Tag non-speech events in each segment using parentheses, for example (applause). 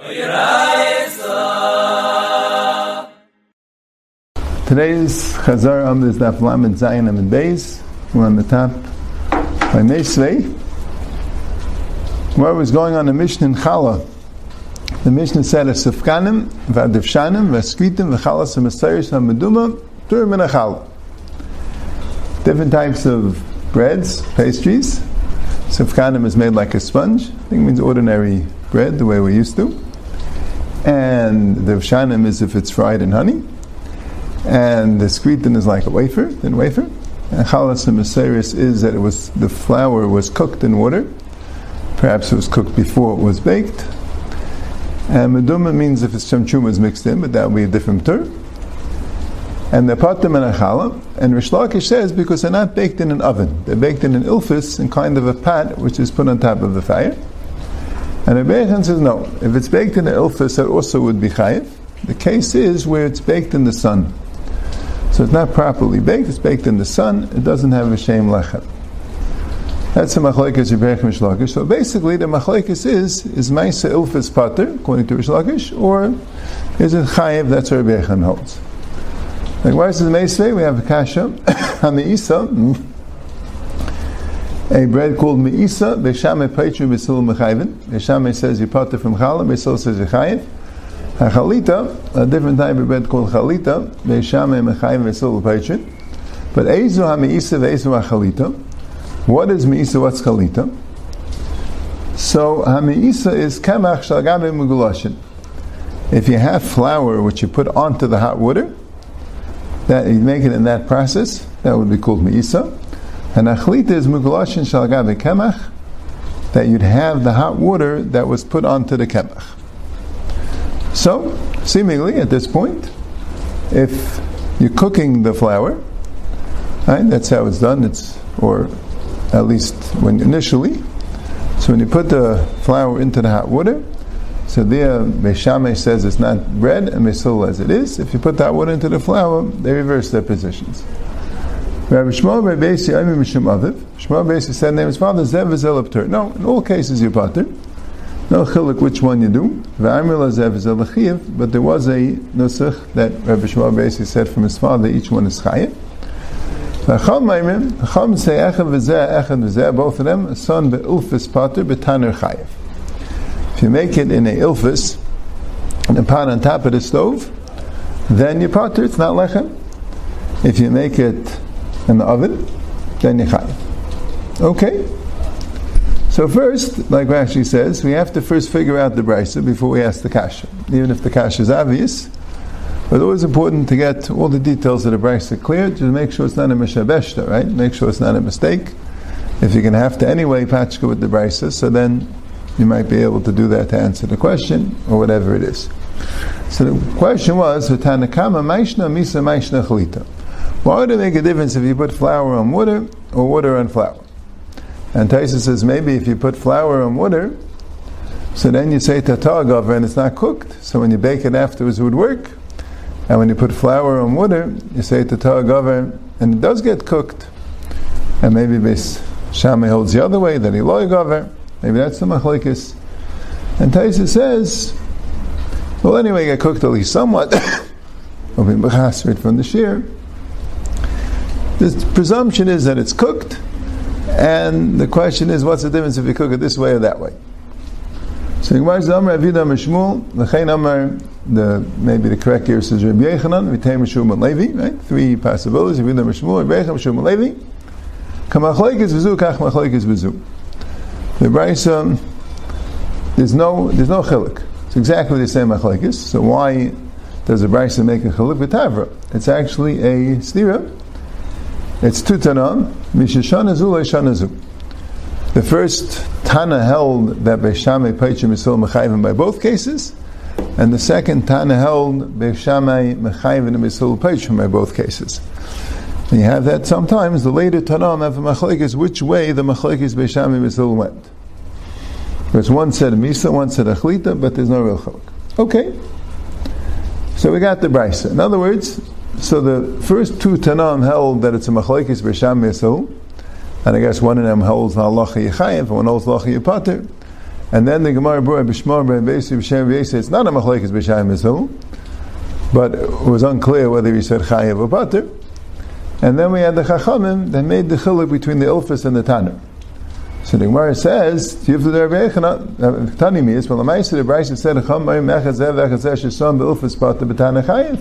Today's Chazar Am is Daf Lamed Zayin and Beis. We're on the top by Mesvei. What was going on in Mishnah in Chala? The Mishnah said, "Sifkanim v'adivshanim v'skritim v'chalas v'masayis v'meduma tur min chala." Different types of breads, pastries. Sifkanim is made like a sponge. I think it means ordinary bread, the way we're used to. And the v'shanim is if it's fried in honey and the skritin is like a wafer, thin wafer. And chalas and maseris is that it was the flour was cooked in water. Perhaps it was cooked before it was baked. And meduma means if it's chamchuma is mixed in, but that would be a different term. And the patim and achala, and Rish Lakish says because they're not baked in an oven, they're baked in an ilfis, in kind of a pat which is put on top of the fire. And Rebbeichan says no, if it's baked in the ilfis, that also would be chayiv. The case is where it's baked in the sun. So it's not properly baked, it's baked in the sun, it doesn't have a shame lechem. That's the machlekes Rebbeich Mishlakish. So basically the machlekes is, is Maisa Ilfis Pater, according to Rishlakish, or is it Chayev, that's what Rebbeich holds. Like why is it Meisvei? We have a kasha (coughs) on the Isa, a bread called Meisa, Beshame Peitru Besil Mechayvin. Beshame says you pater from Chala, Besil says A chalita, a different type of bread called chalita, beishame mechayim v'sil peichin. But eizu ha-meisa v'eizu ha-chalita. What is meisa, what's chalita? So ha-meisa is kamach shalgabe mugulashin. If you have flour which you put onto the hot water, that you make it in that process, that would be called meisa. And achlita is mugulashin shalgabe kemach, that you'd have the hot water that was put onto the kemach. So, seemingly at this point, if you're cooking the flour, right, that's how it's done. It's or at least when initially. So when you put the flour into the hot water, so there Meshame says it's not bread and Mesul as it is. If you put that water into the flour, they reverse their positions. Rabbi Shmuel Rebbeisi Aymi Mishum Aviv. Shmuel Rebbeisi said name his father Zev Zelapter. No, in all cases you pater. No chilik which one you do. But there was a nusach that Rabbi Shmuel basically said from his father, each one is chayiv. Chacham say echad v'zeh, echad v'zeh, both of them, son be'ilfis pater b'taner chayiv. If you make it in a ilfis, in a pot on top of the stove, then you pater, it's not lechem. If you make it in the oven, then chayiv. Okay? So first, like Rashi says, we have to first figure out the brisa before we ask the kasha. Even if the kasha is obvious, but always important to get all the details of the brisa clear to make sure it's not a mishabeshta, right? Make sure it's not a mistake. If you're going to have to anyway patchka with the brisa, so then you might be able to do that to answer the question or whatever it is. So the question was, Tanakama Maishna Misa Maishna Chalita. Why would it make a difference if you put flour on water or water on flour? And Taisa says maybe if you put flour on water, so then you say tatagav and it's not cooked. So when you bake it afterwards, it would work. And when you put flour on water, you say tatagav and it does get cooked. And maybe this Shammai holds the other way that he loygaver. Maybe that's the machlekes. And Taisa says, well, anyway, it got cooked at least somewhat. (coughs) from the shear. The presumption is that it's cooked and the question is, what's the difference if you cook it this way or that way? So Gemara says, Amar Avida Mishmul, Lechein Amar, the maybe the correct here says Rabbi Yechanan, Vitei Mishum and Levi, right? Three possibilities. Avida Mishmul, Rabbi Yechanan, Mishum and Levi. Kamachloikis v'zu, kach machloikis v'zu. The Brisa, um, there's no there's no chilik. It's exactly the same machlekes. So why does the Brisa make a chilik v'tavra? It's actually a stira. It's two tanam. The first Tana held that Beishamay Paichim is still Mechayvim by both cases, and the second Tana held Beishamay Mechayvim and Misul Paichim by both cases. And you have that sometimes. The later Tanam have a machlekes which way the machlekes Beishamay Misul went. Because one said Misa, one said Achlita, but there's no real chaluk. Okay. So we got the brisa. In other words, so the first two Tanam held that it's a machlekes b'sham yisrael, and I guess one of them holds halacha yichayev, and one holds halacha yipater, And then the Gemara brought Bishmar B'Besi B'Shem B'Yesi. It's not a Machlekes B'Shem Mizil, but it was unclear whether he said Chayev or Pater. And then we had the Chachamim that made the chiluk between the Ilfis and the Tanner. So the Gemara says, "Tiv the Rabbi Yechana." Uh, Tani well, the Ma'aser the Brayse said, "Cham Mayim Mechazev Vechazev Shesam Be'Ilfis Pater B'Tanner Chayev."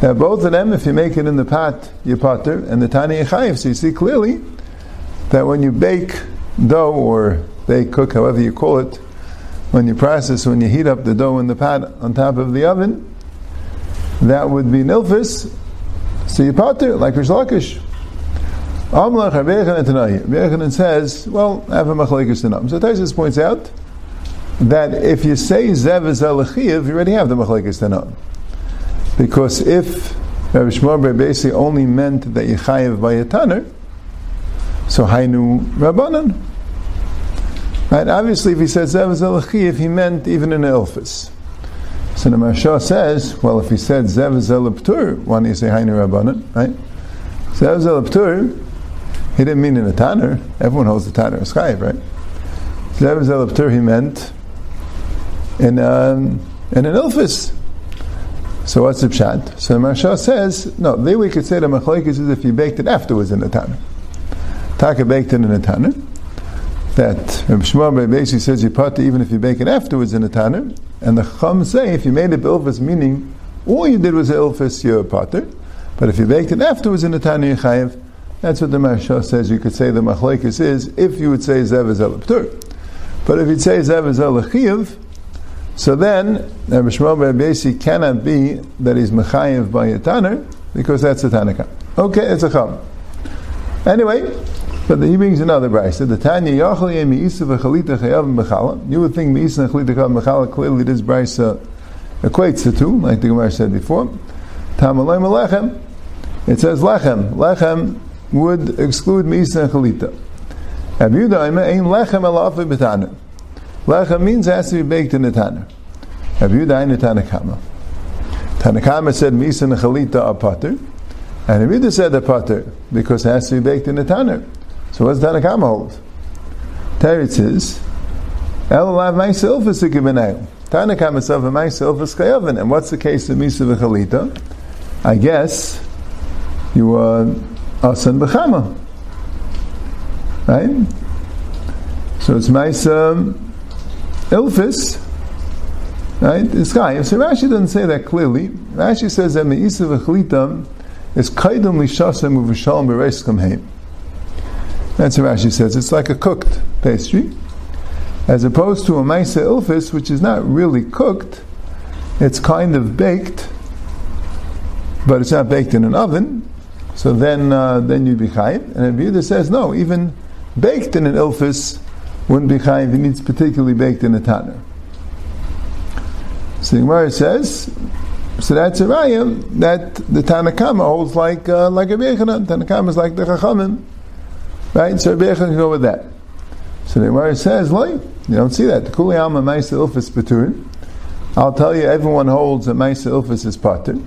Now both of them, if you make it in the pot, you potter, and the Tani Chayev. So you see clearly that when you bake dough or bake, cook, however you call it, when you process, when you heat up the dough in the pot on top of the oven, that would be nilfis. So you potter like Rish Lakish. Amlach Rabbechanan says, well, have a machlekes. So Taisus points out that if you say zev is you already have the machlekes tanam. Because if Rabbi Shmuel basically only meant that you chayev by a tanner, so Hainu Rabbanan. Right? Obviously, if he says Zev if he meant even in Elphis. So the Marsha says, well, if he said Zev Zelaptur, why don't you say Hainu Rabbanan? Right? Zev Zelaptur, he didn't mean in a Tanner. Everyone holds the Tanner as Chayiv, right? Zev Zelaptur, he meant in, um, in an Elphis. So what's the pshat? So the Marsha says, no, there we could say the machlekes is if you baked it afterwards in the Tanner. Taka baked it in the tanner. That Rabbi Shmuel basically says you put even if you bake it afterwards in the tanner. And the Chum say if you made it ilfis, meaning all you did was ilfis, you're a potter. But if you baked it afterwards in the tanner, you chayiv. That's what the Marsha says. You could say the machlekes is if you would say zev is But if you'd say zev is so then Rabbi Shmuel basically cannot be that he's mechayiv by a tanner because that's a tanaka. Okay, it's a chum. Anyway, but he brings another brayse. The Tanya Yachal Yem Meisa v'Chalita Chayav Mechala. You would think Meisa and Chalita Chayav Mechala. Clearly, this brayse uh, equates the two, like the Gemara said before. Tamalay Lechem. It says Lechem. Lechem would exclude Meisa and Chalita. Abu Ain Lechem Alafi B'Tana. Lechem means it has to be baked in the Tana. Abu Daima Tanakama. Tanakama said Misa and Chalita are potter. And Rabbi said the potter because it has to be baked in the tanner. So what's Tanakama hold? Teretz is, Elalav myself is a givenail. Tanakam itself and myself is chayavin. And what's the case of Misa v'chalita? I guess you are asan b'chama. Right? So it's Maisa Ilfis, right? It's guy. So Rashi doesn't say that clearly. Rashi says that Meisa v'chalita is kaidum lishasem uv'shalom b'reis kamheim. That's what Rashi says. It's like a cooked pastry, as opposed to a maisa ilfis, which is not really cooked. It's kind of baked, but it's not baked in an oven. So then, uh, then you'd be chayiv. And Rabbi says no, even baked in an ilfis wouldn't be chayiv. It needs particularly baked in a tanner. So the Gemara says, so that's a raya that the Tanakama holds like uh, like a Bechana. Tanakama is like the Chachamim. Right? So Rebbe can go with that. So the Gemara says, "Loy, you don't see that. Kuli alma ma'isa ilfis beturin." I'll tell you, everyone holds that ma'isa ilfis is pater.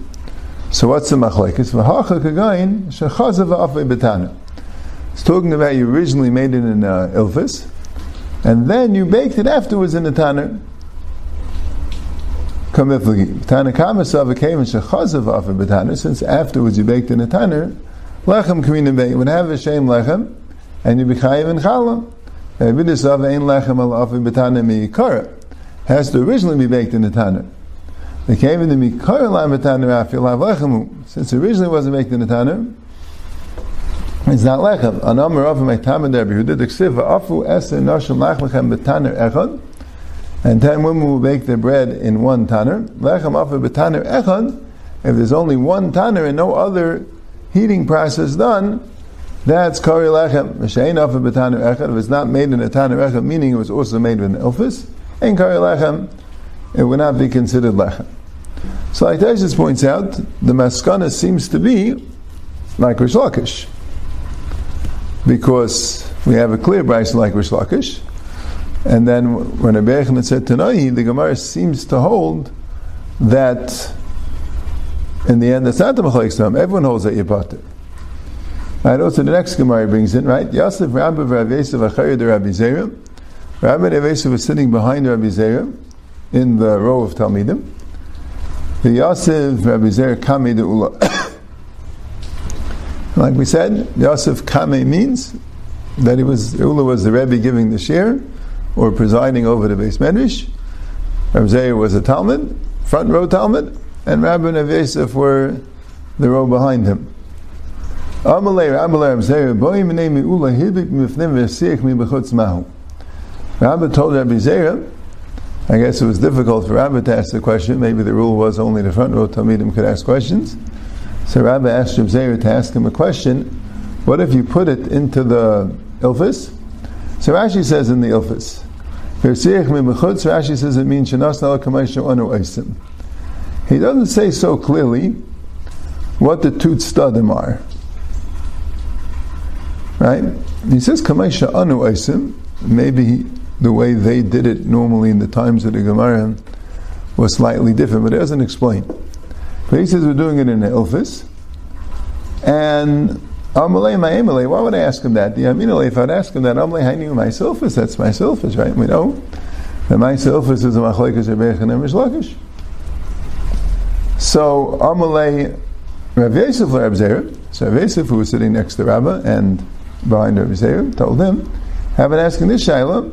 So what's the machlekes? V'hacha kagayin shechazav afei betana. It's talking about you originally made it in uh, ilfis, and then you baked it afterwards in the tanner. Since afterwards you baked in the tanner, lechem kamina bay would have a shame lechem and you be chayiv in challah. Vidisav ein lechem al afi betana miikara. Has to originally be baked in the tanner. They came in the mikara la betana afi lechemu. Since originally wasn't baked in the tanner, it's not lechem. An amar of my tamid Rabbi Yehuda d'ksiv afu eser nashim lechem betaner echad. And ten women will bake their bread in one tanner. Lechem afu betaner echad. If there's only one tanner and no other heating process done, that's kari lechem. M'shein afa b'tanu echad. If it's not made in a tanu echad, meaning it was also made with an ilfis, and kari lechem, it would not be considered lechem. So like Taisus points out, the maskana seems to be like Rish Lakish. Because we have a clear brayse like Rish Lakish, and then when a Bechman said Tanai, the Gemara seems to hold that in the end, it's not the Machlaik Everyone holds that you're Right, also the next Gemara brings in, right? Yosef Rabbi Rav Yosef Achayir the Rabbi Zera. Rabbi Nevesa was sitting behind Rabbi Zera in the row of Talmidim. The Yosef, Rabbi Zera, Kame de Ula. Like we said, Yosef Kame means that he was, Ula was the Rebbe giving the share, or presiding over the base medrash. Rabbi Zera was a Talmud, front row Talmud, and Rabbi Nevesef were the row behind him. Rabbi told Rabbi Zera, I guess it was difficult for Rabbi to ask the question. Maybe the rule was only the front row Talmidim could ask questions. So Rabbi asked Zera to ask him a question. What if you put it into the Ilfis? So Rashi says in the Ilfis, Rashi says it means He doesn't say so clearly what the tut stadim are. Right? He says Kamaisha Anu Aisim. Maybe the way they did it normally in the times of the Gemara was slightly different, but it doesn't explain. But he says we're doing it in the office. And Amalei Ma'emalei, why would I ask him that? The Aminalei, if I'd ask him that, Amalei Hainu my Silfis, that's my Silfis, right? We know that my Silfis is a Machlekes Rebbeich and Emish Lakish. So Amalei Rav Yosef Rav Zera, so Rav Yosef, who was sitting next to Rabbah and behind Rav Zera, told him, have been asking this Shaila,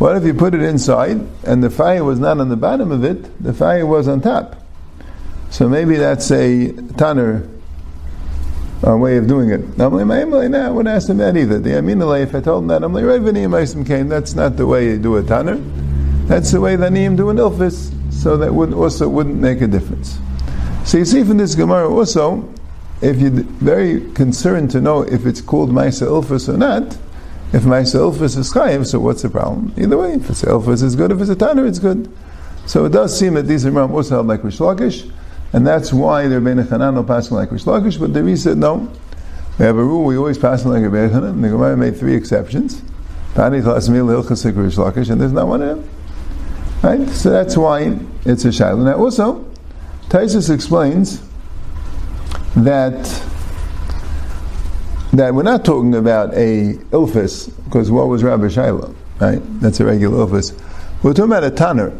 what if you put it inside and the fire was not on the bottom of it, the fire was on top? So maybe that's a tanner uh, way of doing it. Like, I wouldn't ask him that either. The Aminalay, if I told him that, I'm like, that's not the way you do a tanner. That's the way the Niyim do an ilfis. So that would also wouldn't make a difference. So you see from this Gemara also if you're very concerned to know if it's called Maisa Ilfus or not, if my Ilfus is Chayiv, so what's the problem? Either way, if it's Ilfus, it's good. If it's a Tanner, it's good. So it does seem that these Imam also held like Rish Lakish, and that's why they're Bein Hanan passing like Rish Lakish, but the said no. We have a rule, we always pass like a Bein Hanan, and the Gemara made three exceptions. Pani Chasmil Hilchasik Rish Lakish, and there's not one of them. Right? So that's why it's a Shaila. Now also, Taisus explains that that we're not talking about a ilfis, because what was Rabbi Shaila, right? That's a regular ilfis. We're talking about a tanner.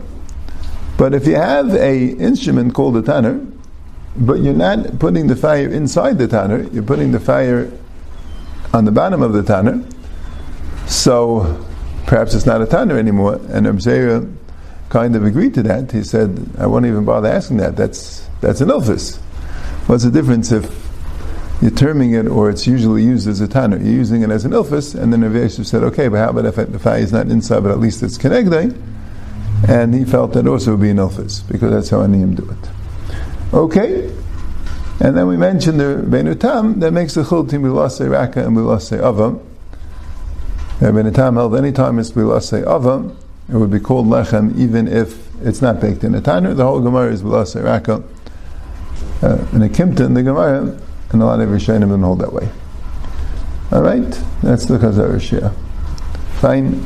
But if you have a instrument called a tanner, but you're not putting the fire inside the tanner, you're putting the fire on the bottom of the tanner, so perhaps it's not a tanner anymore. And Abzera kind of agreed to that. He said, I won't even bother asking that. That's that's an ilfis. What's the difference if you're terming it or it's usually used as a tanner? You're using it as an ilfis, and then Rav Yosef said, okay, but how about if the fire is not inside, but at least it's connected? And he felt that also would be an ilfis, because that's how Aniyim do it. Okay, and then we mentioned the Benutam that makes the chultim Bilase Raka and Bilase Avam. Benutam held any time it's Bilase Avam, it would be called Lechem even if it's not baked in a tanner. The whole Gemara is Bilase Raka uh, in a Kimta in the Gemara, and a lot of Rishonim don't hold that way. All right, that's the Chazar Shia. Fine.